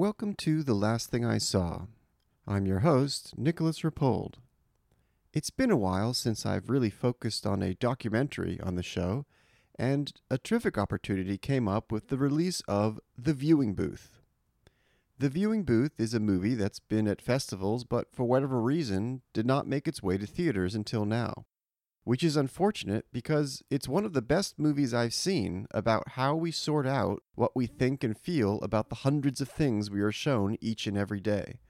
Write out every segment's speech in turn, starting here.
Welcome to The Last Thing I Saw. I'm your host, Nicolas Rapold. It's been a while since I've really focused on a documentary on the show, and a terrific opportunity came up with the release of The Viewing Booth. The Viewing Booth is a movie that's been at festivals but for whatever reason did not make its way to theaters until now. Which is unfortunate because it's one of the best movies I've seen about how we sort out what we think and feel about the hundreds of things we are shown each and every day,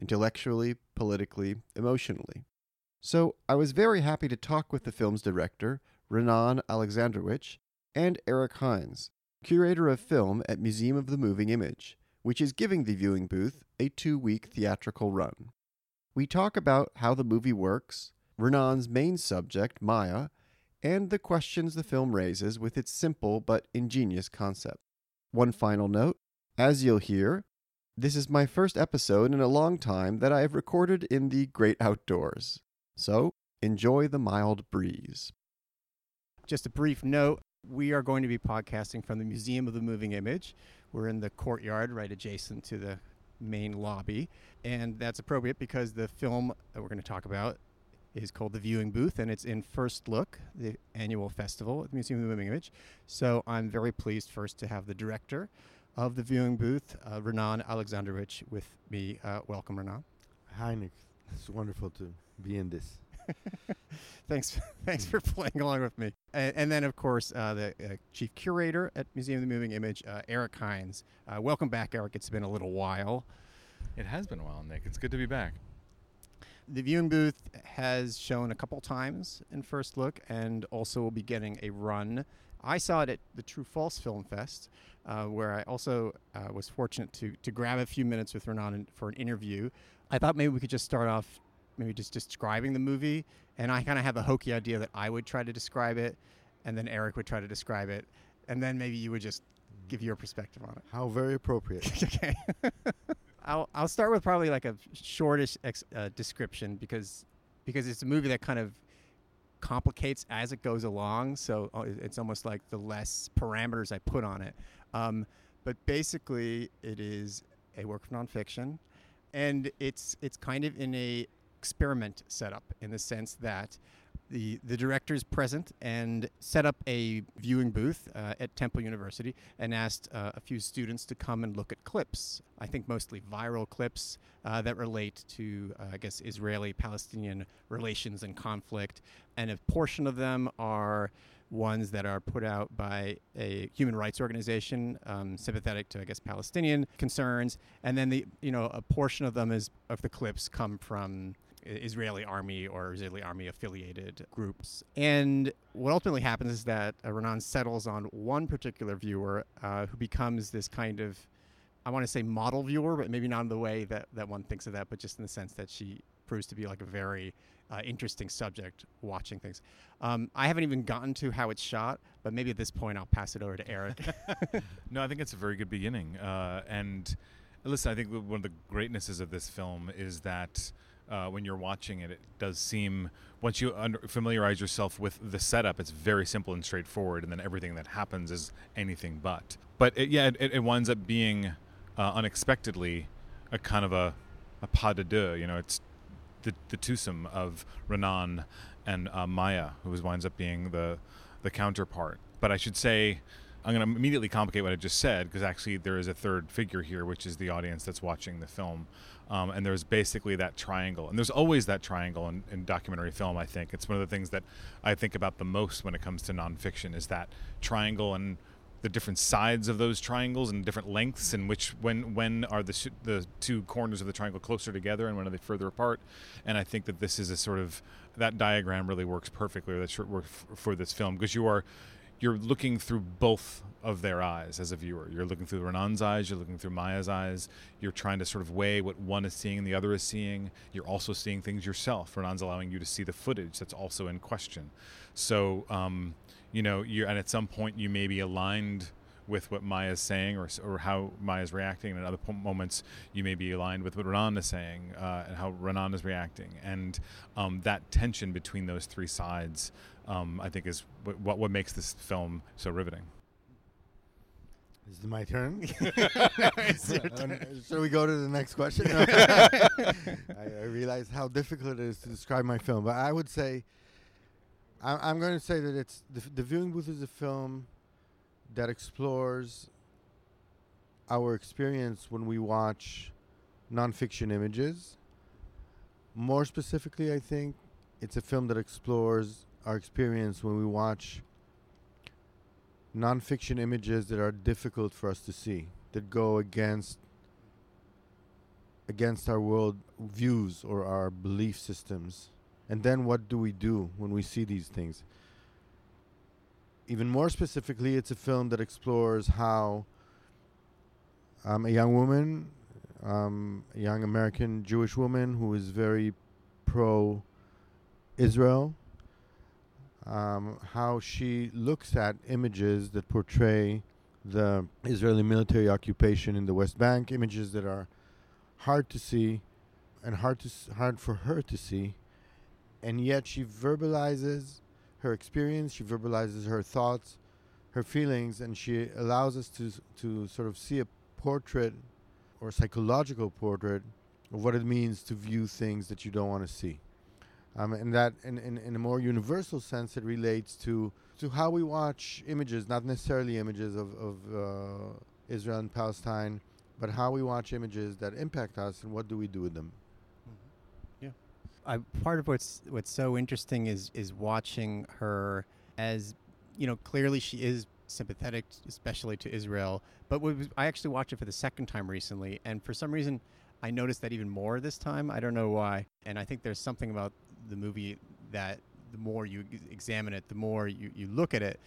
intellectually, politically, emotionally. So I was very happy to talk with the film's director, Renan Alexandrovich, and Eric Hynes, curator of film at Museum of the Moving Image, which is giving the viewing booth a two week theatrical run. We talk about how the movie works, Renan's main subject, Maya, and the questions the film raises with its simple but ingenious concept. One final note as you'll hear, this is my first episode in a long time that I have recorded in the great outdoors. So enjoy the mild breeze. Just a brief note we are going to be podcasting from the Museum of the Moving Image. We're in the courtyard right adjacent to the main lobby. And that's appropriate because the film that we're going to talk about is called The Viewing Booth, and it's in First Look, the annual festival at the Museum of the Moving Image. So I'm very pleased first to have the director of The Viewing Booth, uh, Renan Alexandrovich, with me. Uh, welcome, Renan. Hi, Nick. It's wonderful to be in this. thanks, thanks for playing along with me. And, and then, of course, uh, the uh, chief curator at Museum of the Moving Image, uh, Eric Hynes. Uh, welcome back, Eric. It's been a little while. It has been a while, Nick. It's good to be back. The viewing booth has shown a couple times in First Look, and also will be getting a run. I saw it at the True False Film Fest, uh, where I also uh, was fortunate to to grab a few minutes with Renan for an interview. I thought maybe we could just start off maybe just describing the movie. And I kind of have a hokey idea that I would try to describe it, and then Eric would try to describe it, and then maybe you would just give your perspective on it. How very appropriate. okay. I'll I'll start with probably like a shortish ex, uh, description because because it's a movie that kind of complicates as it goes along. So uh, it's almost like the less parameters I put on it. Um, but basically, it is a work of nonfiction, and it's it's kind of in a experiment setup in the sense that the the director is present and set up a viewing booth uh, at Temple University and asked uh, a few students to come and look at clips. I think mostly viral clips uh, that relate to, uh, I guess, Israeli-Palestinian relations and conflict, and a portion of them are ones that are put out by a human rights organization um, sympathetic to, I guess, Palestinian concerns, and then the you know a portion of them is of the clips come from Israeli army or Israeli army affiliated groups. And what ultimately happens is that uh, Renan settles on one particular viewer uh, who becomes this kind of, I want to say model viewer, but maybe not in the way that, that one thinks of that, but just in the sense that she proves to be like a very uh, interesting subject watching things. Um, I haven't even gotten to how it's shot, but maybe at this point I'll pass it over to Eric. no, I think it's a very good beginning. Uh, and listen, I think one of the greatnesses of this film is that uh, when you're watching it. It does seem once you under, familiarize yourself with the setup, it's very simple and straightforward, and then everything that happens is anything but. But it, yeah, it, it, winds up being uh, unexpectedly a kind of a a pas de deux. You know, it's the the twosome of Renan and uh, Maya, who winds up being the the counterpart. But I should say. I'm going to immediately complicate what I just said because actually there is a third figure here, which is the audience that's watching the film. Um, and there's basically that triangle. And there's always that triangle in, in, documentary film, I think. It's one of the things that I think about the most when it comes to nonfiction is that triangle and the different sides of those triangles and different lengths and which when when are the the two corners of the triangle closer together and when are they further apart and I think that this is a sort of that diagram really works perfectly or that for this film because you are you're looking through both of their eyes as a viewer. You're looking through Renan's eyes, you're looking through Maya's eyes. You're trying to sort of weigh what one is seeing and the other is seeing. You're also seeing things yourself. Renan's allowing you to see the footage that's also in question. So, um, you know, you and at some point you may be aligned with what Maya's saying or, or how Maya's reacting. And at other moments, you may be aligned with what Renan is saying uh, and how Renan is reacting. And um, that tension between those three sides um, I think is what, what makes this film so riveting. Is it my turn? It's your Uh, turn. Shall we go to the next question? No. I, I realize how difficult it is to describe my film, but I would say I, I'm going to say that it's the, the viewing booth is a film that explores our experience when we watch nonfiction images. More specifically, I think it's a film that explores our experience when we watch nonfiction images that are difficult for us to see, that go against against our world views or our belief systems. And then what do we do when we see these things? Even more specifically, it's a film that explores how um, a young woman, um, a young American Jewish woman who is very pro Israel, um, how she looks at images that portray the Israeli military occupation in the West Bank, images that are hard to see and hard to s- hard for her to see, and yet she verbalizes her experience, she verbalizes her thoughts, her feelings, and she allows us to to sort of see a portrait or psychological portrait of what it means to view things that you don't want to see. Um, and that, in, in, in a more universal sense, it relates to, to how we watch images, not necessarily images of, of uh, Israel and Palestine, but how we watch images that impact us and what do we do with them. I, part of what's what's so interesting is is watching her as you know clearly she is sympathetic especially to Israel but was, I actually watched it for the second time recently and for some reason I noticed that even more this time. I don't know why and I think there's something about the movie that the more you examine it the more you, you look at it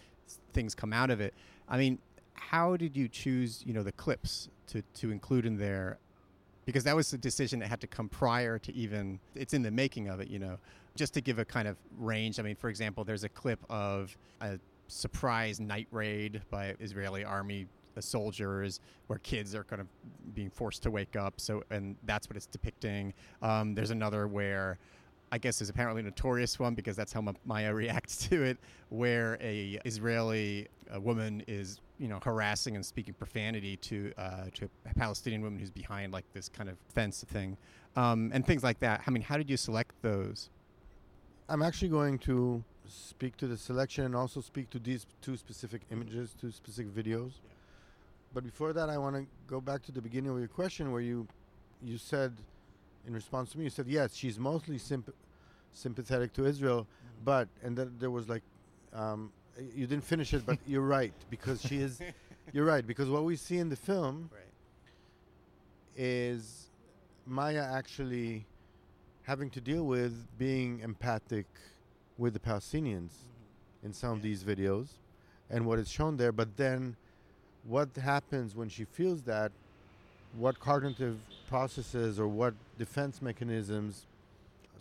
things come out of it. I mean how did you choose you know the clips to to include in there because that was a decision that had to come prior to even it's in the making of it you know just to give a kind of range. I mean for example there's a clip of a surprise night raid by israeli army soldiers where kids are kind of being forced to wake up. So and that's what it's depicting. Um, there's another where I guess is apparently a notorious one because that's how Maya reacts to it, where a Israeli uh woman is you know harassing and speaking profanity to uh, to a Palestinian woman who's behind like this kind of fence thing, um, and things like that. I mean, how did you select those? I'm actually going to speak to the selection and also speak to these two specific images, two specific videos. But before that, I want to go back to the beginning of your question, where you you said, in response to me, you said yes, she's mostly symp- sympathetic to Israel, but and then there was like, um, Uh, you didn't finish it, but you're right because she is. You're right because what we see in the film Right. is Maya actually having to deal with being empathic with the Palestinians mm-hmm. in some of these videos and what is shown there. But then what happens when she feels that? What cognitive processes or what defense mechanisms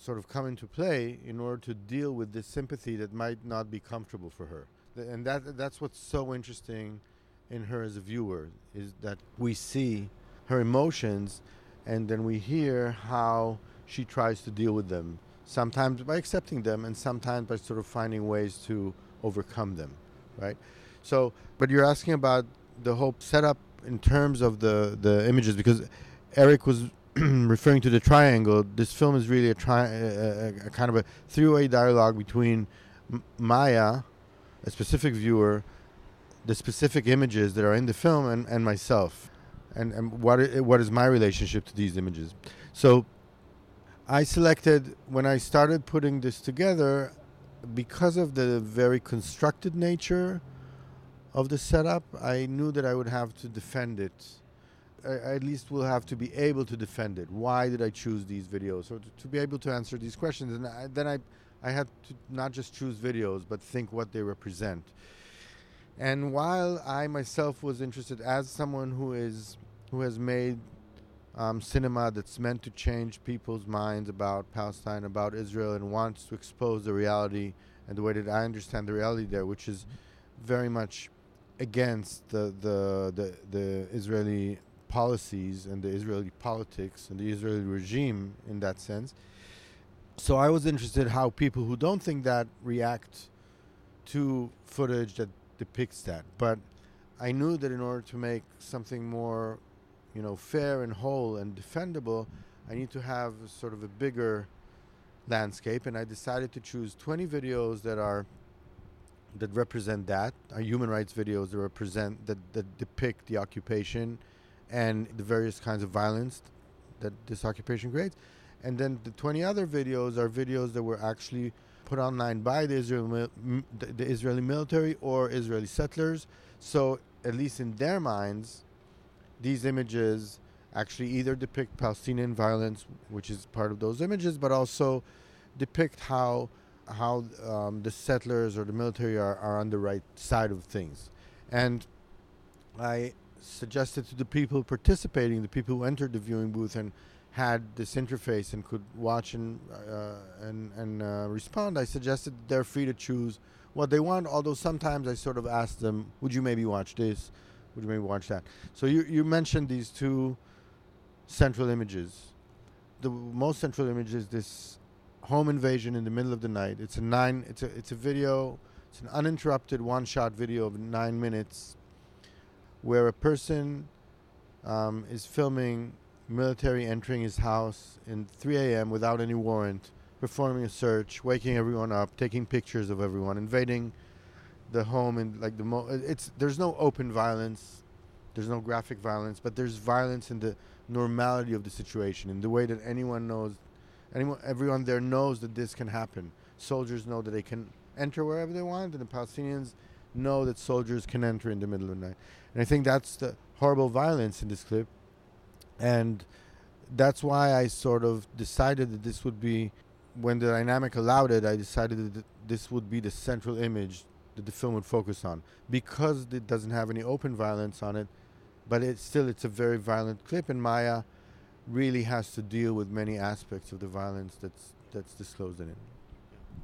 sort of come into play in order to deal with this sympathy that might not be comfortable for her? And that that's what's so interesting in her as a viewer is that we see her emotions and then we hear how she tries to deal with them sometimes by accepting them and sometimes by sort of finding ways to overcome them right so but you're asking about the whole setup in terms of the the images because eric was referring to the triangle this film is really a, tri- a, a, a kind of a three-way dialogue between M- maya a specific viewer the specific images that are in the film and, and myself. And, and what i- what is my relationship to these images? So i selected when i started putting this together because of the very constructed nature of the setup i knew that i would have to defend it I, at least will have to be able to defend it. Why did i choose these videos? So to, to be able to answer these questions and I, then i i had to not just choose videos but think what they represent. And while I myself was interested as someone who is who has made um, cinema that's meant to change people's minds about Palestine, about Israel, and wants to expose the reality and the way that I understand the reality there, which is very much against the the the, the Israeli policies and the Israeli politics and the Israeli regime in that sense. So I was interested how people who don't think that react to footage that depicts that. But I knew that in order to make something more, you know, fair and whole and defendable, I need to have sort of a bigger landscape, and I decided to choose 20 videos that are that represent that, are human rights videos that represent that, that depict the occupation and the various kinds of violence that this occupation creates. And then the 20 other videos are videos that were actually put online by the Israeli, the, Israeli military or Israeli settlers. So, at least in their minds, these images actually either depict Palestinian violence, which is part of those images, but also depict how how um, the settlers or the military are, are on the right side of things. And I suggested to the people participating, the people who entered the viewing booth and had this interface and could watch and uh, and and uh, respond, I suggested they're free to choose what they want. Although sometimes I sort of asked them, "Would you maybe watch this? Would you maybe watch that?" So you you mentioned these two central images. The most central image is this home invasion in the middle of the night. It's a nine. It's a it's a video. It's an uninterrupted one-shot video of nine minutes, where a person um, is filming military entering his house in 3 a.m. without any warrant, performing a search, waking everyone up, taking pictures of everyone, invading the home, and like the mo. It's there's no open violence, there's no graphic violence, but there's violence in the normality of the situation, in the way that anyone knows, anyone, everyone there knows that this can happen. Soldiers know that they can enter wherever they want, and the Palestinians know that soldiers can enter in the middle of the night. And I think that's the horrible violence in this clip and that's why I sort of decided that this would be when the dynamic allowed it. I decided that this would be the central image that the film would focus on because it doesn't have any open violence on it, but it's still it's a very violent clip, and Maya really has to deal with many aspects of the violence that's that's disclosed in it.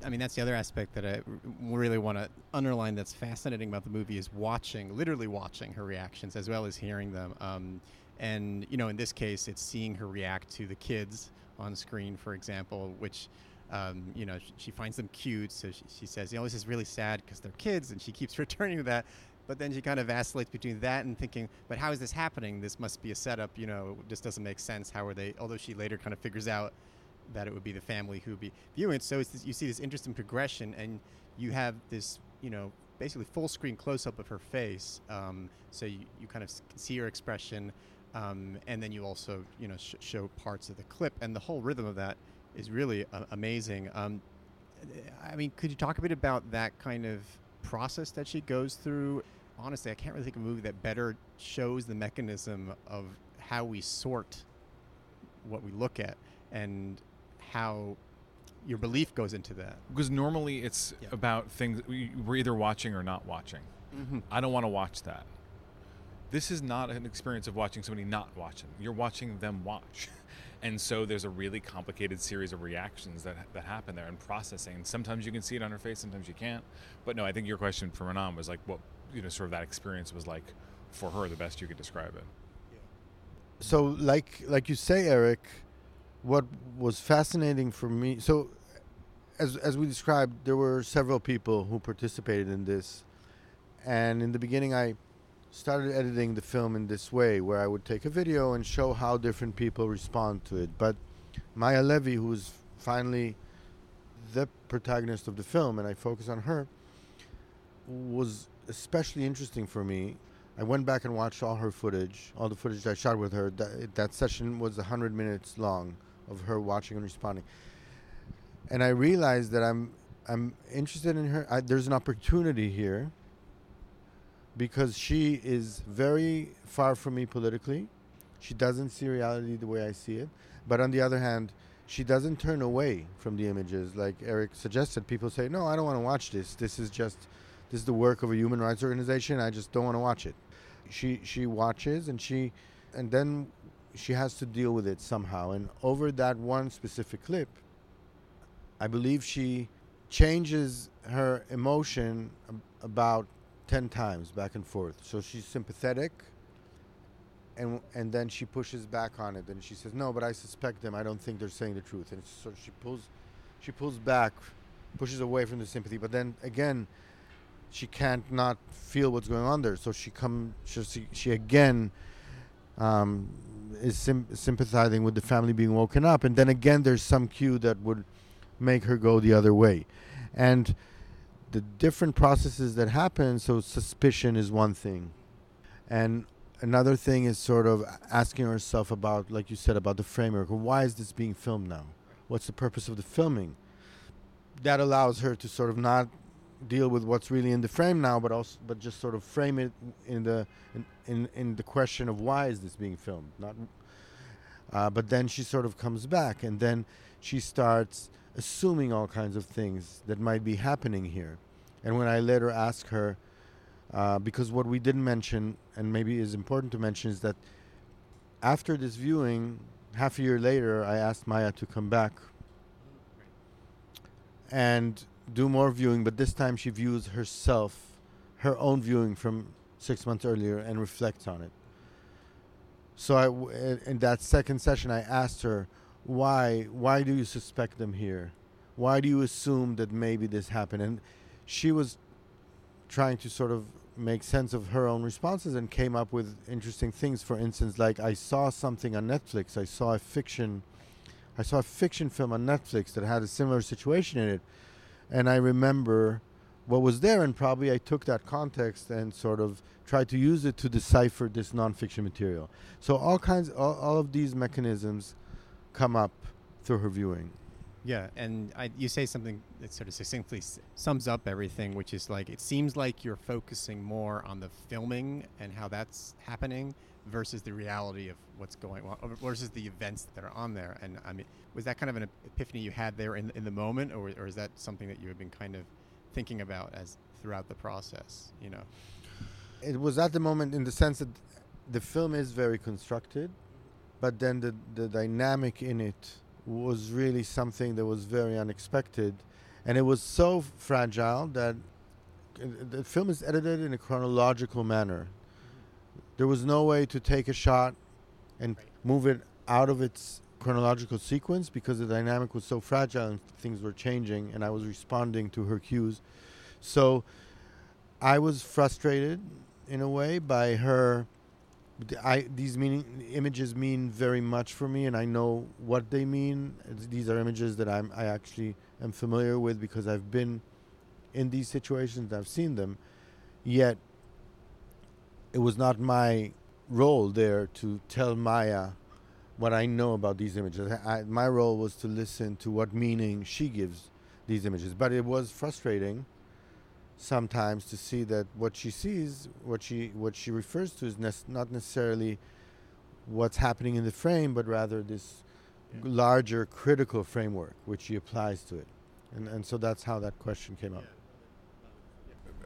I mean, that's the other aspect that I really want to underline. That's fascinating about the movie is watching, literally watching her reactions as well as hearing them. Um, and you know in this case it's seeing her react to the kids on screen for example which um, you know she, she, finds them cute so she, she says you know this is really sad because they're kids and she keeps returning to that but then she kind of vacillates between that and thinking but how is this happening this must be a setup you know just doesn't make sense how are they although she later kind of figures out that it would be the family who would be viewing it so this, you see this interesting progression and you have this you know basically full screen close up of her face um, so you, you kind of see her expression um, and then you also you know sh- show parts of the clip, and the whole rhythm of that is really uh, amazing. Um, I mean, could you talk a bit about that kind of process that she goes through? Honestly, I can't really think of a movie that better shows the mechanism of how we sort what we look at and how your belief goes into that. Because normally it's yeah. about things we're either watching or not watching. Mm-hmm. I don't want to watch that this is not an experience of watching somebody not watching. You're watching them watch. and so there's a really complicated series of reactions that, that happen there and processing. And sometimes you can see it on her face, sometimes you can't. But no, I think your question for Manon was like, what, you know, sort of that experience was like for her, the best you could describe it. So, like, like you say, Eric, what was fascinating for me, so as, as we described, there were several people who participated in this. And in the beginning, I started editing the film in this way, where I would take a video and show how different people respond to it. But Maya Levy, who's finally the protagonist of the film, and I focus on her, was especially interesting for me. I went back and watched all her footage, all the footage I shot with her. That, that session was 100 minutes long of her watching and responding. And I realized that I'm I'm interested in her. I, there's an opportunity here because she is very far from me politically. She doesn't see reality the way I see it. But on the other hand, she doesn't turn away from the images like Eric suggested. People say, "No, I don't want to watch this. This is just this is the work of a human rights organization. I just don't want to watch it." She she watches and she and then she has to deal with it somehow. And over that one specific clip, I believe she changes her emotion about 10 times back and forth. So she's sympathetic and and then she pushes back on it and she says, "No, but I suspect them. I don't think they're saying the truth." And so she pulls she pulls back, pushes away from the sympathy, but then again she can't not feel what's going on there. So she come she she, she again um, is sim- sympathizing with the family being woken up, and then again there's some cue that would make her go the other way, and the different processes that happen. So suspicion is one thing, and another thing is sort of asking herself about, like you said, about the framework. Why is this being filmed now? What's the purpose of the filming? That allows her to sort of not deal with what's really in the frame now, but also but just sort of frame it in the in in, in the question of why is this being filmed? Not. Uh, but then she sort of comes back, and then she starts assuming all kinds of things that might be happening here. And when I later ask her, uh, because what we didn't mention, and maybe is important to mention, is that after this viewing, half a year later, I asked Maya to come back and do more viewing, but this time she views herself, her own viewing from six months earlier, and reflects on it. So I w- in- that second session, I asked her, "Why? Why do you suspect them here? Why do you assume that maybe this happened?" And she was trying to sort of make sense of her own responses and came up with interesting things. For instance, like I saw something on Netflix. I saw a fiction. I saw a fiction film on Netflix that had a similar situation in it, and I remember what was there, and probably I took that context and sort of tried to use it to decipher this nonfiction material. So all kinds, all, all of these mechanisms come up through her viewing. Yeah, and I, you say something that sort of succinctly sums up everything, which is like it seems like you're focusing more on the filming and how that's happening versus the reality of what's going on, versus the events that are on there. And I mean, was that kind of an epiphany you had there in, in the moment, or, or is that something that you have been kind of thinking about as throughout the process? You know, it was at the moment in the sense that the film is very constructed, but then the, the dynamic in it was really something that was very unexpected. And it was so fragile that the film is edited in a chronological manner. There was no way to take a shot and move it out of its chronological sequence because the dynamic was so fragile and things were changing, and I was responding to her cues. So I was frustrated in a way by her. I these meaning images mean very much for me, and I know what they mean. These are images that I'm I actually am familiar with because I've been in these situations. I've seen them. Yet it was not my role there to tell Maya what I know about these images. I, my role was to listen to what meaning she gives these images. But it was frustrating sometimes to see that what she sees, what she what she refers to, is nec- not necessarily what's happening in the frame, but rather this Yeah. larger critical framework which she applies to it. And and so that's how that question came up.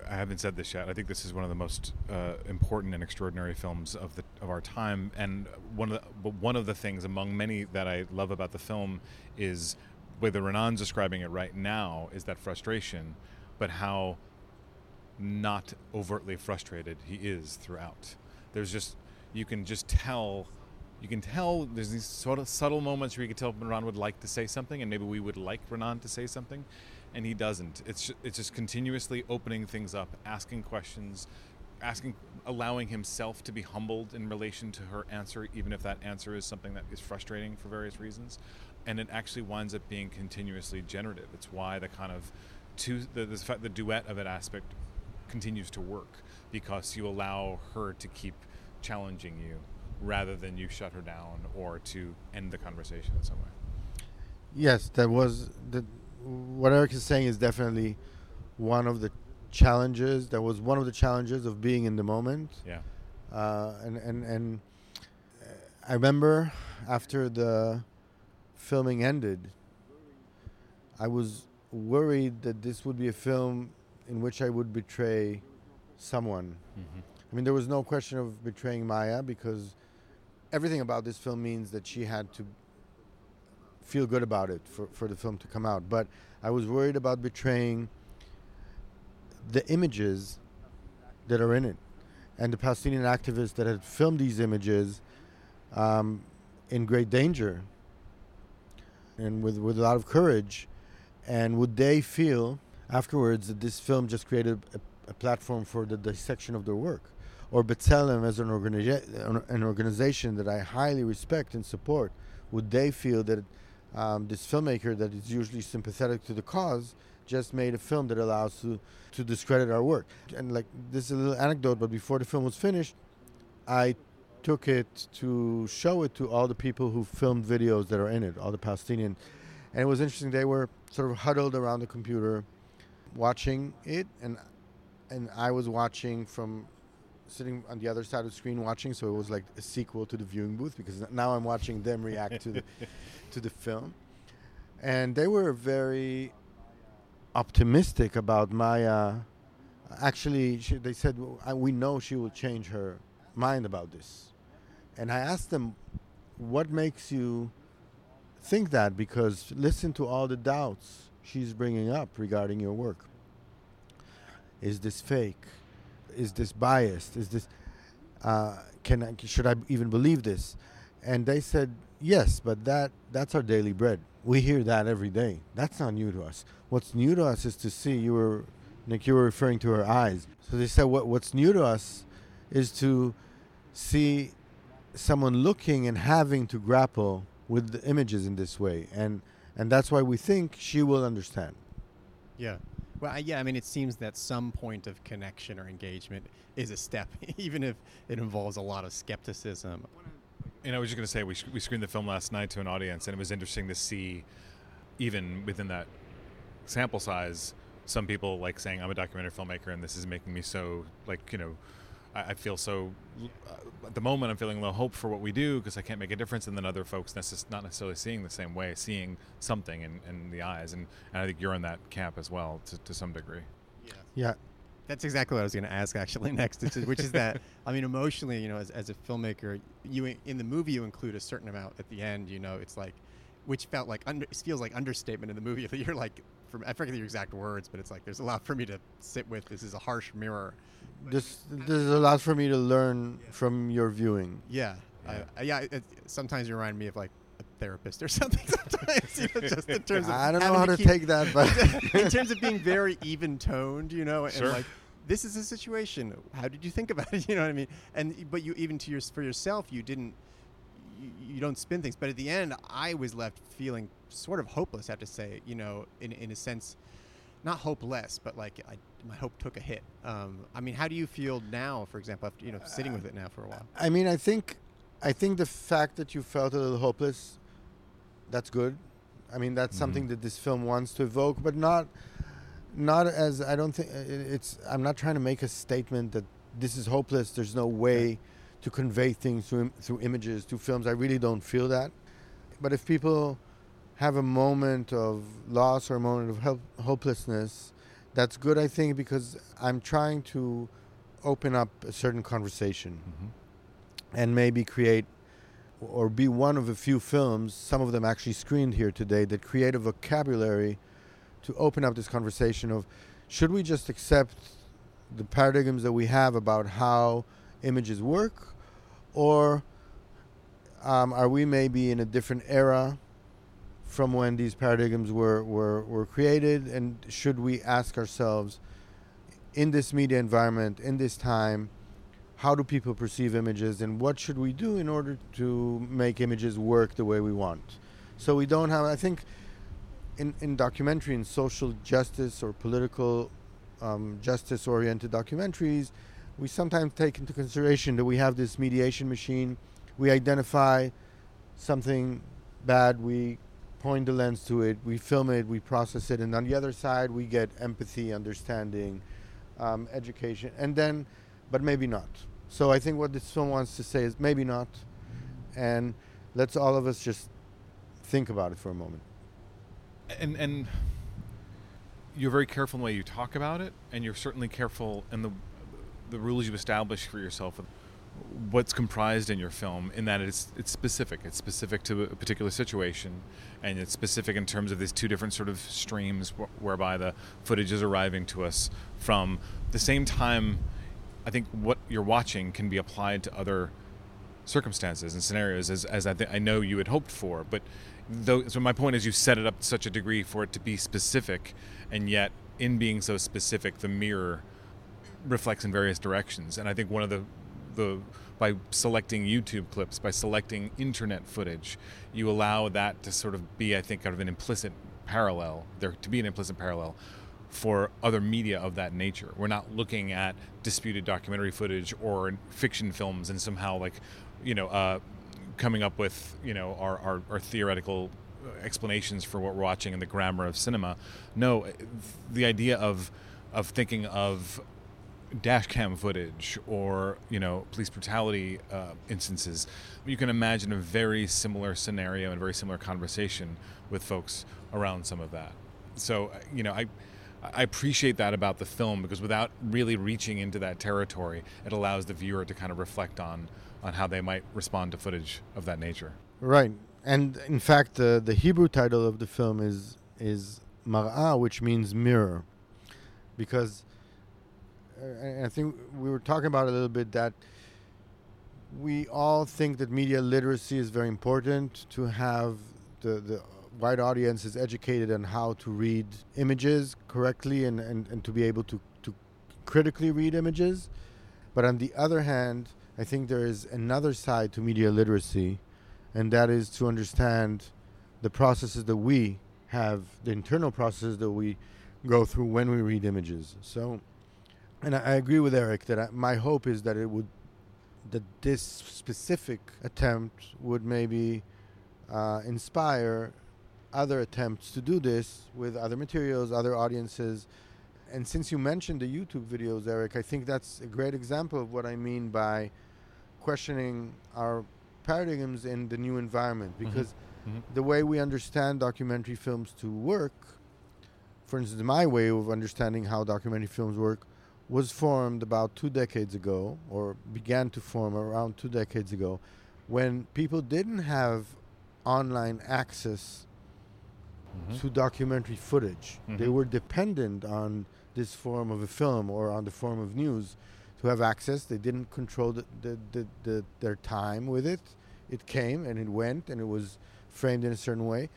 I haven't said this yet. I think this is one of the most uh, important and extraordinary films of the of our time, and one of the one of the things among many that I love about the film is whether Renan's describing it right now is that frustration, but how not overtly frustrated he is throughout. There's just you can just tell. You can tell there's these sort of subtle moments where you can tell Renan would like to say something, and maybe we would like Renan to say something, and he doesn't. It's ju- it's just continuously opening things up, asking questions, asking, allowing himself to be humbled in relation to her answer, even if that answer is something that is frustrating for various reasons, and it actually winds up being continuously generative. It's why the kind of the the, the duet of an aspect continues to work because you allow her to keep challenging you rather than you shut her down or to end the conversation in some way. Yes, that was the what Eric is saying is definitely one of the challenges. That was one of the challenges of being in the moment. Yeah. Uh, and and and uh, I remember after the filming ended, I was worried that this would be a film in which I would betray someone. Mm-hmm. I mean, there was no question of betraying Maya because everything about this film means that she had to feel good about it for, for the film to come out. But I was worried about betraying the images that are in it and the Palestinian activists that had filmed these images um, in great danger and with, with a lot of courage. And would they feel afterwards this film just created a, a platform for the dissection of their work. Or B'Tselem as an, organiza- an organization that I highly respect and support, would they feel that um, this filmmaker that is usually sympathetic to the cause just made a film that allows to to discredit our work? And like this is a little anecdote, but before the film was finished, I took it to show it to all the people who filmed videos that are in it, all the Palestinian, and it was interesting. They were sort of huddled around the computer, watching it, and and I was watching from sitting on the other side of the screen watching. So it was like a sequel to the viewing booth because now I'm watching them react to the to the film, and they were very optimistic about Maya. Actually, she, they said we know she will change her mind about this, and I asked them, "What makes you think that?" Because listen to all the doubts she's bringing up regarding your work. Is this fake? Is this biased? Is this uh, can I, should I even believe this? And they said yes, but that that's our daily bread. We hear that every day. That's not new to us. What's new to us is to see you were Nick. You were referring to her eyes. So they said what what's new to us is to see someone looking and having to grapple with the images in this way, and and that's why we think she will understand. Yeah. Well, I, yeah, I mean, it seems that some point of connection or engagement is a step, even if it involves a lot of skepticism. And I was just going to say, we, we screened the film last night to an audience, and it was interesting to see, even within that sample size, some people like saying, I'm a documentary filmmaker, and this is making me so, like, you know, I, I feel so. Uh, at the moment, I'm feeling low hope for what we do because I can't make a difference, and then other folks necess- not necessarily seeing the same way, seeing something in, in the eyes, and, and I think you're in that camp as well to, to some degree. Yeah. Yeah, That's exactly what I was going to ask actually next, which is, which is that I mean emotionally, you know, as, as a filmmaker, you in the movie you include a certain amount at the end. You know, it's like, which felt like under, it feels like understatement in the movie. That you're like, from I forget your exact words, but it's like there's a lot for me to sit with. This is a harsh mirror. This there's a lot for me to learn from your viewing. Yeah, Yeah. I, I, yeah. It, sometimes you remind me of like a therapist or something. Sometimes, you know, just in terms of I don't know how to keep- take that, but in terms of being very even toned, you know, and Sure. like this is a situation. How did you think about it? You know what I mean? And but you even to your for yourself, you didn't. You, you don't spin things, but at the end, I was left feeling sort of hopeless. I have to say, you know, in in a sense, not hopeless, but like I, my hope took a hit. Um, I mean, how do you feel now, for example, after you know sitting with it now for a while? I mean, I think, I think the fact that you felt a little hopeless, that's good. I mean, that's Mhm. something that this film wants to evoke, but not, not as I don't think it's. I'm not trying to make a statement that this is hopeless. There's no way to convey things through through images, through films. I really don't feel that. But if people have a moment of loss or a moment of help, hopelessness, that's good. I think because I'm trying to open up a certain conversation Mm-hmm. and maybe create or be one of a few films, some of them actually screened here today, that create a vocabulary to open up this conversation of should we just accept the paradigms that we have about how images work, or um, are we maybe in a different era from when these paradigms were, were, were created? And should we ask ourselves, in this media environment, in this time, how do people perceive images and what should we do in order to make images work the way we want so we don't have i think in, in documentary in social justice or political um, justice oriented documentaries we sometimes take into consideration that we have this mediation machine we identify something bad we point the lens to it we film it we process it and on the other side we get empathy understanding um, education and then but maybe not. So I think what this film wants to say is maybe not, and let's all of us just think about it for a moment. and and you're very careful in the way you talk about it, and you're certainly careful in the the rules you establish for yourself what's comprised in your film. In that it's it's specific. It's specific to a particular situation, and it's specific in terms of these two different sort of streams wh- whereby the footage is arriving to us from the same time. I think what you're watching can be applied to other circumstances and scenarios as, as I, th- I know you had hoped for. But though, so my point is, you set it up to such a degree for it to be specific, and yet in being so specific, the mirror reflects in various directions. And I think one of the the by selecting YouTube clips, by selecting internet footage, you allow that to sort of be, I think, kind of an implicit parallel there to be an implicit parallel for other media of that nature. We're not looking at disputed documentary footage or fiction films and somehow like, you know, uh, coming up with you know our, our, our theoretical explanations for what we're watching and the grammar of cinema. No, the idea of of thinking of dash cam footage or you know police brutality uh, instances you can imagine a very similar scenario and very similar conversation with folks around some of that. So uh, you know i i appreciate that about the film because without really reaching into that territory it allows the viewer to kind of reflect on on how they might respond to footage of that nature. Right, and in fact, the the Hebrew title of the film is is Mar'ah, which means mirror, because uh, I think we were talking about a little bit that we all think that media literacy is very important to have the the wide audience is educated on how to read images correctly and, and, and to be able to, to critically read images. But on the other hand, I think there is another side to media literacy, and that is to understand the processes that we have, the internal processes that we go through when we read images. So, and I, agree with Eric that I, my hope is that it would, that this specific attempt would maybe uh, inspire other attempts to do this with other materials, other audiences. And since you mentioned the YouTube videos, Eric, I think that's a great example of what I mean by questioning our paradigms in the new environment because Mhm. the way we understand documentary films to work, for instance, my way of understanding how documentary films work was formed about two decades ago, or began to form around two decades ago, when people didn't have online access Mhm. to documentary footage. They Mhm. were dependent on this form of a film or on the form of news to have access. They didn't control the, the, the, the, their time with it. It came and it went and it was framed in a certain way.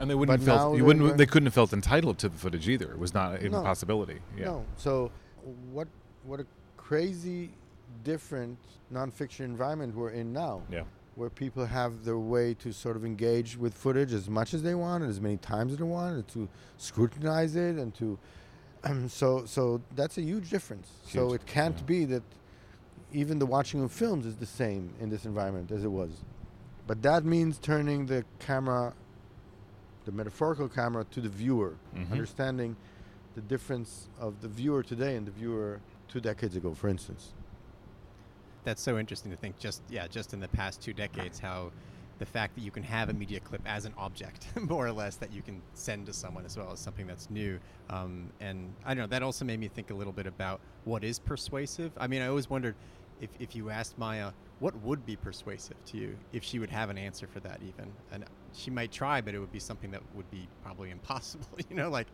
and they wouldn't But felt you wouldn't they couldn't have felt entitled to the footage either it was not even No. a possibility yeah No. So what what a crazy different nonfiction environment we're in now. Yeah. Where people have their way to sort of engage with footage as much as they want and as many times as they want and to scrutinize it and to um, so so that's a huge difference. So it can't yeah. be that even the watching of films is the same in this environment as it was. But that means turning the camera the metaphorical camera to the viewer, Mhm. understanding the difference of the viewer today and the viewer two decades ago, for instance. That's so interesting to think. Just yeah, just in the past two decades, how the fact that you can have a media clip as an object, more or less, that you can send to someone as well as something that's new. Um, and I don't know. That also made me think a little bit about what is persuasive. I mean, I always wondered if if you asked Maya what would be persuasive to you, if she would have an answer for that, even, and she might try, but it would be something that would be probably impossible. You know, like.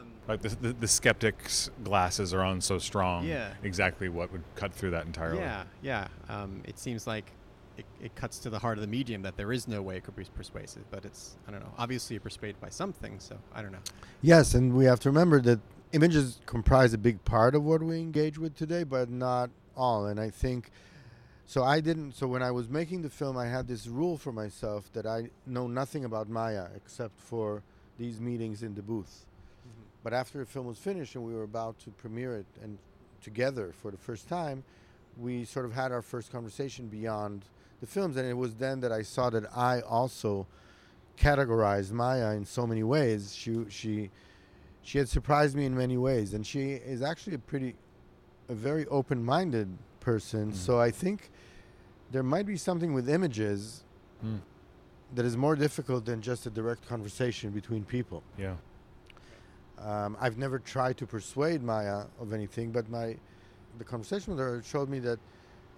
Um, like the, the, the skeptic's glasses are on so strong Yeah. exactly what would cut through that entirely Yeah, yeah. Um, it seems like it, it cuts to the heart of the medium that there is no way it could be persuasive, but it's I don't know. Obviously, you're persuaded by something, so I don't know. Yes, and we have to remember that images comprise a big part of what we engage with today, but not all. And I think so. I didn't. So when I was making the film, I had this rule for myself that I know nothing about Maya except for these meetings in the booth. But after the film was finished and we were about to premiere it and together for the first time, we sort of had our first conversation beyond the films. And it was then that I saw that I also categorized Maya in so many ways. She she she had surprised me in many ways, and she is actually a pretty a very open-minded person. Mm. So I think there might be something with images Mm. that is more difficult than just a direct conversation between people. yeah Um, I've never tried to persuade Maya of anything, but my the conversation with her showed me that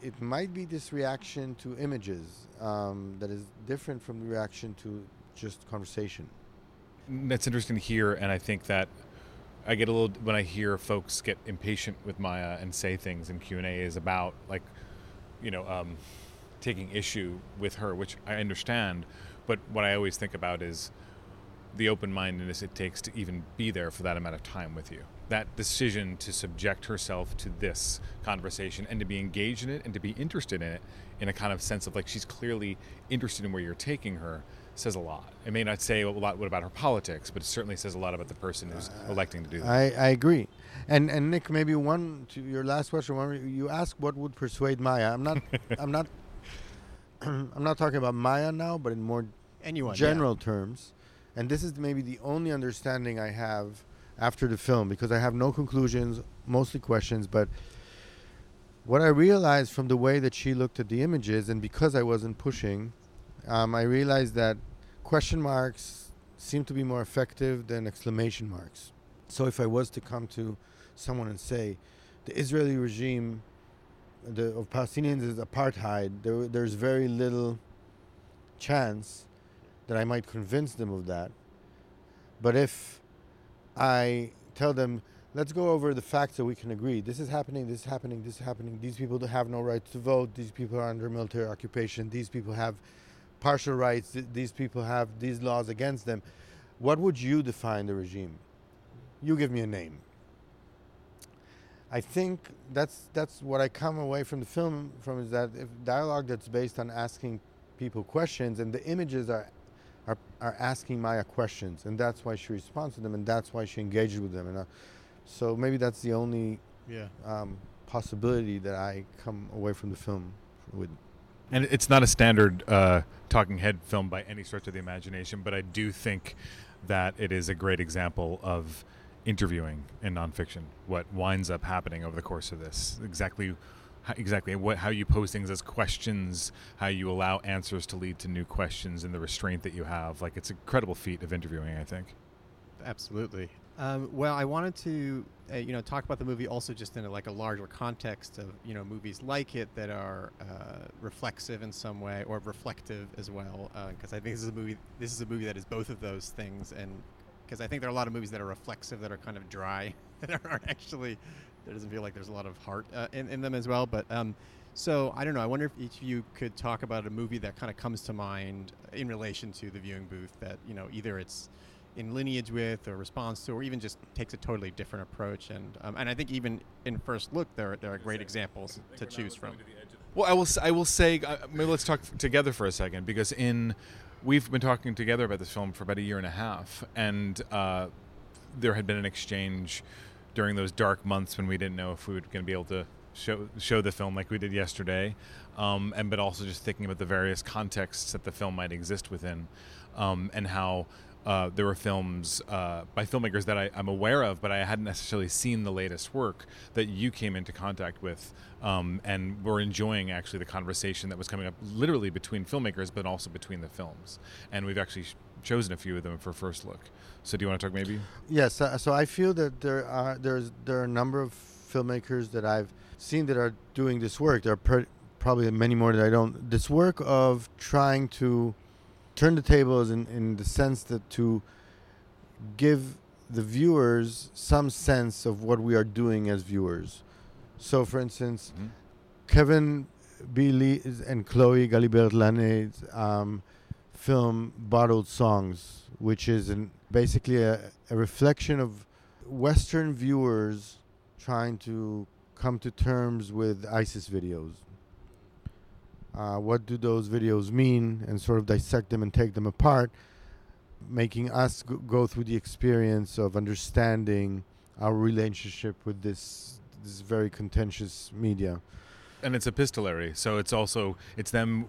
it might be this reaction to images um, that is different from the reaction to just conversation. that's interesting to hear and i think that i get a little when i hear folks get impatient with maya and say things in q&a is about like you know um, taking issue with her which i understand but what i always think about is the open mindedness it takes to even be there for that amount of time with you. That decision to subject herself to this conversation and to be engaged in it and to be interested in it in a kind of sense of like she's clearly interested in where you're taking her says a lot. It may not say a lot about her politics, but it certainly says a lot about the person who's uh, electing to do that. I, I agree. And and Nick, maybe one to your last question. One, you asked what would persuade Maya. I'm not. I'm not. I'm not talking about Maya now, but in more Anyone. yeah. general terms. And this is maybe the only understanding I have after the film because I have no conclusions, mostly questions. But what I realized from the way that she looked at the images, and because I wasn't pushing, um, I realized that question marks seem to be more effective than exclamation marks. So if I was to come to someone and say, the Israeli regime the, of Palestinians is apartheid, there, there's very little chance that I might convince them of that. But if I tell them, let's go over the facts so we can agree. This is happening, this is happening, this is happening. These people have no right to vote. These people are under military occupation. These people have partial rights. These people have these laws against them. What would you define the regime? You give me a name. I think that's that's what I come away from the film from is that if dialogue that's based on asking people questions and the images are are, are asking Maya questions and that's why she responds to them and that's why she engages with them and uh, so maybe that's the only Yeah. um, possibility that I come away from the film with. And it's not a standard uh, talking head film by any stretch of the imagination, but I do think that it is a great example of interviewing in nonfiction. What winds up happening over the course of this, exactly, how, exactly what how you pose things as questions, how you allow answers to lead to new questions, and the restraint that you have. Like it's an incredible feat of interviewing. I think. Absolutely. Um, well, I wanted to, uh, you know, talk about the movie also just in a, like a larger context of you know movies like it that are uh, reflexive in some way or reflective as well. Because I think this is a movie. This is a movie that is both of those things, and because I think there are a lot of movies that are reflexive that are kind of dry that aren't actually. There doesn't feel like there's a lot of heart uh, in, in them as well. But um, so I don't know. I wonder if each of you could talk about a movie that kind of comes to mind in relation to the viewing booth. That you know either it's in lineage with or response to, or even just takes a totally different approach. And um, and I think even in first look, there there are great examples to choose from. Well, I will. s- I will say. Uh, maybe let's talk together for a second because in we've been talking together about this film for about a year and a half, and uh, there had been an exchange during those dark months when we didn't know if we were going to be able to show show the film like we did yesterday, um, and but also just thinking about the various contexts that the film might exist within, um, and how. Uh, there were films uh, by filmmakers that I, I'm aware of, but I hadn't necessarily seen the latest work that you came into contact with, um, and were enjoying actually the conversation that was coming up literally between filmmakers, but also between the films. And we've actually chosen a few of them for first look. So do you want to talk maybe? Yes, uh, so I feel that there are there's there are a number of filmmakers that I've seen that are doing this work. There are pr- probably many more that I don't. This work of trying to turn the tables in, in the sense that to give the viewers some sense of what we are doing as viewers. So, for instance, Mhm. Kevin B. Lee and Chloe Galibert Laîné's um, film Bottled Songs, which is an, basically a, a reflection of Western viewers trying to come to terms with ISIS videos. Uh, what do those videos mean, and sort of dissect them and take them apart, making us g- go through the experience of understanding our relationship with this this very contentious media. And it's epistolary, so it's also it's them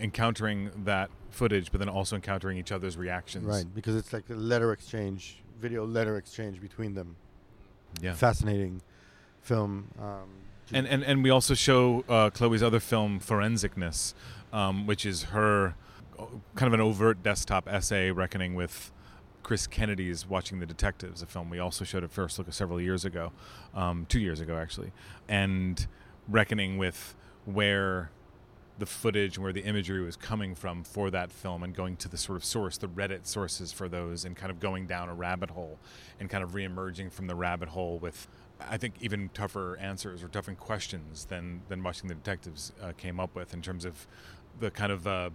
encountering that footage, but then also encountering each other's reactions. Right, because it's like a letter exchange, video letter exchange between them. Yeah. Fascinating film. Um, and, and and we also show uh, Chloe's other film, Forensickness, um, which is her uh, kind of an overt desktop essay reckoning with Chris Kennedy's Watching the Detectives, a film we also showed at first look several years ago, um, two years ago actually, and reckoning with where the footage and where the imagery was coming from for that film and going to the sort of source, the Reddit sources for those, and kind of going down a rabbit hole and kind of reemerging from the rabbit hole with, I think, even tougher answers or tougher questions than, than watching the detectives uh, came up with in terms of the kind of uh,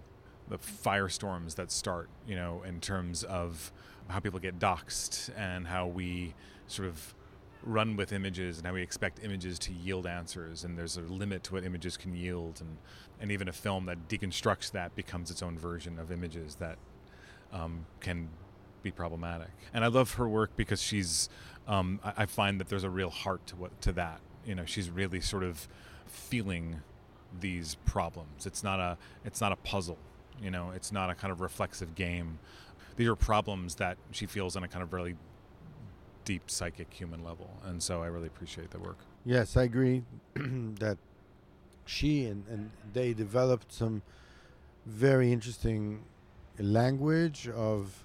the firestorms that start, you know, in terms of how people get doxxed and how we sort of run with images and how we expect images to yield answers and there's a limit to what images can yield and and even a film that deconstructs that becomes its own version of images that um, can be problematic. And I love her work because she's um, I, I find that there's a real heart to what to that. You know she's really sort of feeling these problems. It's not a it's not a puzzle you know it's not a kind of reflexive game. These are problems that she feels on a kind of really deep psychic human level. And so i really appreciate the work. Yes, I agree that she and, and they developed some very interesting language of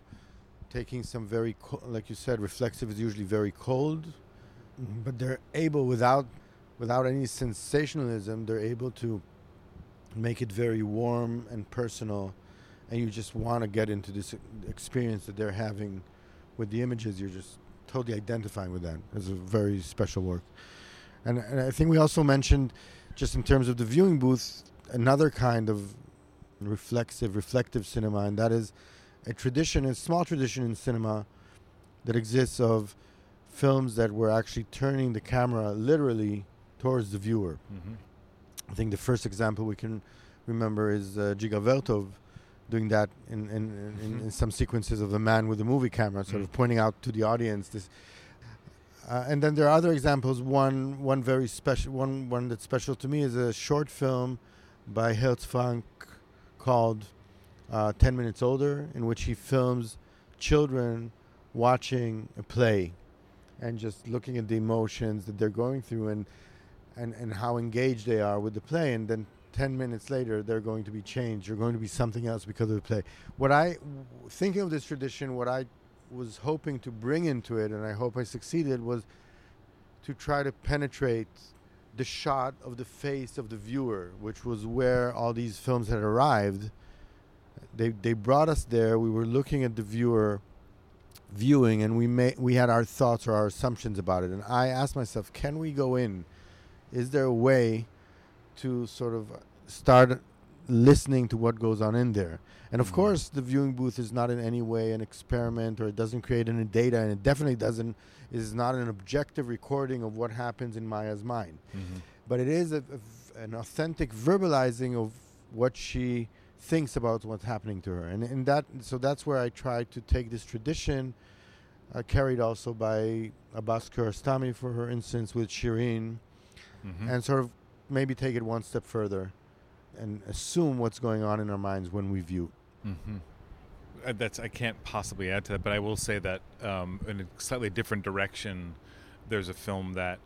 taking some very, co- like you said, reflexive is usually very cold, mm-hmm. but they're able without without any sensationalism, they're able to make it very warm and personal, and you just want to get into this experience that they're having with the images. You're just totally identifying with that. It's a very special work. And, and I think we also mentioned, just in terms of the viewing booth, another kind of reflexive, reflective cinema, and that is a tradition, a small tradition in cinema that exists of films that were actually turning the camera literally towards the viewer. mm-hmm. I think the first example we can remember is uh, Dziga Vertov doing that in, in, in, in, in some sequences of the man with the movie camera, sort of Mm. pointing out to the audience this. Uh, and then there are other examples. One, one very special, one, one that's special to me is a short film by Herz Frank called uh, 10 Minutes Older, in which he films children watching a play and just looking at the emotions that they're going through and, and, and how engaged they are with the play. And then 10 minutes later, they're going to be changed. They're going to be something else because of the play. What I, thinking of this tradition, what I was hoping to bring into it, and I hope I succeeded, was to try to penetrate the shot of the face of the viewer, which was where all these films had arrived. They they brought us there. We were looking at the viewer viewing and we may we had our thoughts or our assumptions about it and I asked myself can we go in is there a way to sort of start listening to what goes on in there and of Mhm. course the viewing booth is not in any way an experiment or it doesn't create any data and it definitely doesn't is not an objective recording of what happens in Maya's mind Mm-hmm. but it is a, a an authentic verbalizing of what she thinks about what's happening to her and in that so that's where i try to take this tradition uh, carried also by abbas kiarostami for her instance with Shirin Mm-hmm. and sort of maybe take it one step further and assume what's going on in our minds when we view Mm-hmm. Uh, that's I can't possibly add to that, but I will say that um, in a slightly different direction, there's a film that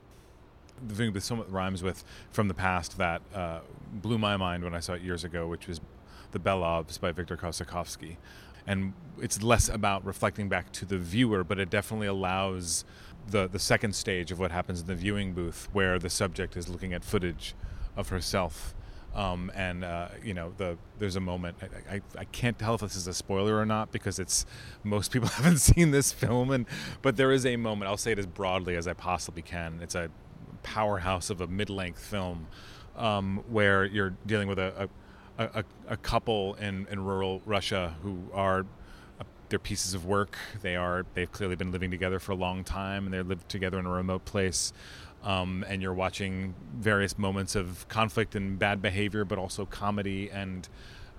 the thing that somewhat rhymes with from the past that uh, blew my mind when I saw it years ago, which was The Belovs by Viktor Kossakovsky. And it's less about reflecting back to the viewer, but it definitely allows the the second stage of what happens in the viewing booth, where the subject is looking at footage of herself um, and uh, you know the there's a moment I, I, I can't tell if this is a spoiler or not because it's most people haven't seen this film. And but there is a moment I'll say it as broadly as I possibly can. It's a powerhouse of a mid-length film um, where you're dealing with a a, a, a couple in, in rural Russia who are uh, they're pieces of work. They are they've clearly been living together for a long time and they live together in a remote place um, and you're watching various moments of conflict and bad behavior, but also comedy. And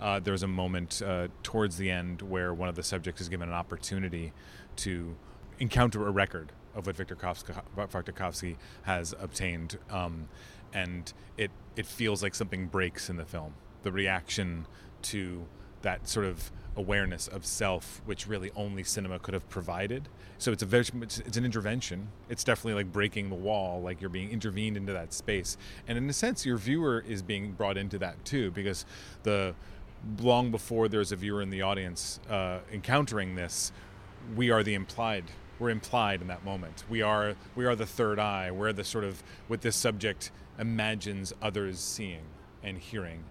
uh, there's a moment uh, towards the end where one of the subjects is given an opportunity to encounter a record of what Tarkovsky has obtained, um, and it it feels like something breaks in the film. The reaction to that sort of awareness of self, which really only cinema could have provided. So it's a very it's, it's an intervention. It's definitely like breaking the wall, like you're being intervened into that space, and in a sense, your viewer is being brought into that too, because the long before there's a viewer in the audience uh, encountering this, we are the implied. We're implied in that moment. We are we are the third eye. We're the sort of what this subject imagines others seeing and hearing.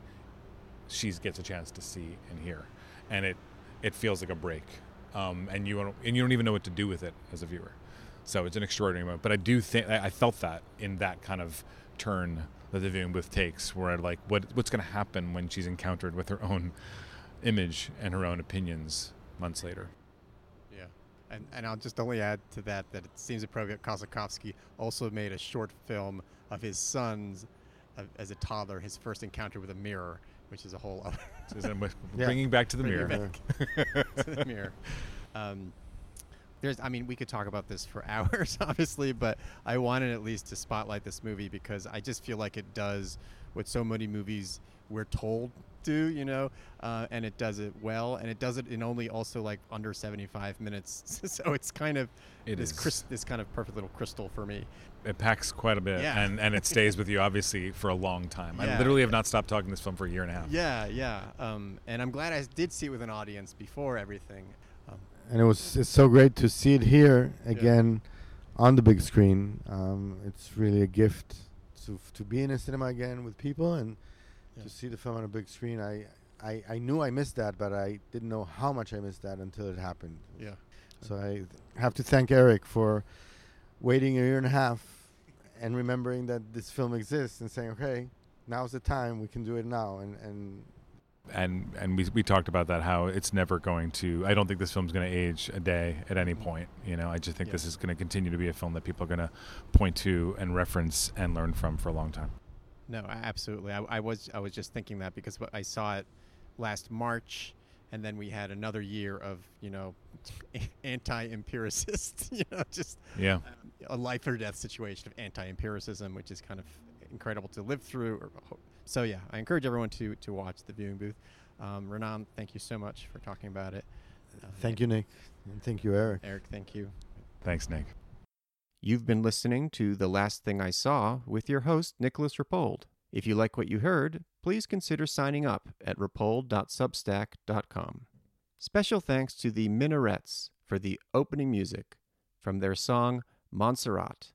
She gets a chance to see and hear and it it feels like a break, um, and you don't and you don't even know what to do with it as a viewer. So it's an extraordinary moment. But I do think I felt that in that kind of turn that the viewing booth takes, where like what what's going to happen when she's encountered with her own image and her own opinions months later. Yeah. And, and I'll just only add to that that it seems appropriate Kossakovsky also made a short film of his son's, as a toddler, his first encounter with a mirror, which is a whole other. So is that what- Yeah. Bringing back to the Bringing mirror. back to the mirror. Um, there's, I mean, we could talk about this for hours, obviously, but I wanted at least to spotlight this movie because I just feel like it does what so many movies we're told do, you know, uh, and it does it well, and it does it in only also like under 75 minutes. so it's kind of It this is. crys- this kind of perfect little crystal for me. It packs quite a bit, Yeah. and and it stays with you obviously for a long time. I literally have not stopped talking this film for a year and a half. Yeah, yeah, um, and I'm glad I did see it with an audience before everything. Um, and it was it's so great to see it here again on the big screen. Um, it's really a gift to to be in a cinema again with people and Yeah. to see the film on a big screen. I, I I knew I missed that, but I didn't know how much I missed that until it happened. yeah. So I have to thank Eric for waiting a year and a half and remembering that this film exists and saying, okay, now's the time. We can do it now. And and and and we we talked about that how it's never going to. I don't think this film's going to age a day at any mm-hmm. point. You know, I just think Yeah. this is going to continue to be a film that people are going to point to and reference and learn from for a long time. No, absolutely. I, I was I was just thinking that because I saw it last March, and then we had another year of you know anti-empiricist, you know, just Yeah. a life or death situation of anti-empiricism, which is kind of incredible to live through. Or, ho- so yeah, I encourage everyone to to watch the viewing booth. Um, Renan, thank you so much for talking about it. Uh, thank you, Nick. And thank you, Eric. Eric. Thank you. Thanks, Nick. You've been listening to The Last Thing I Saw with your host, Nicolas Rapold. If you like what you heard, please consider signing up at rapold.substack.com. Special thanks to the Minarets for the opening music from their song Monserrate.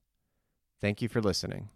Thank you for listening.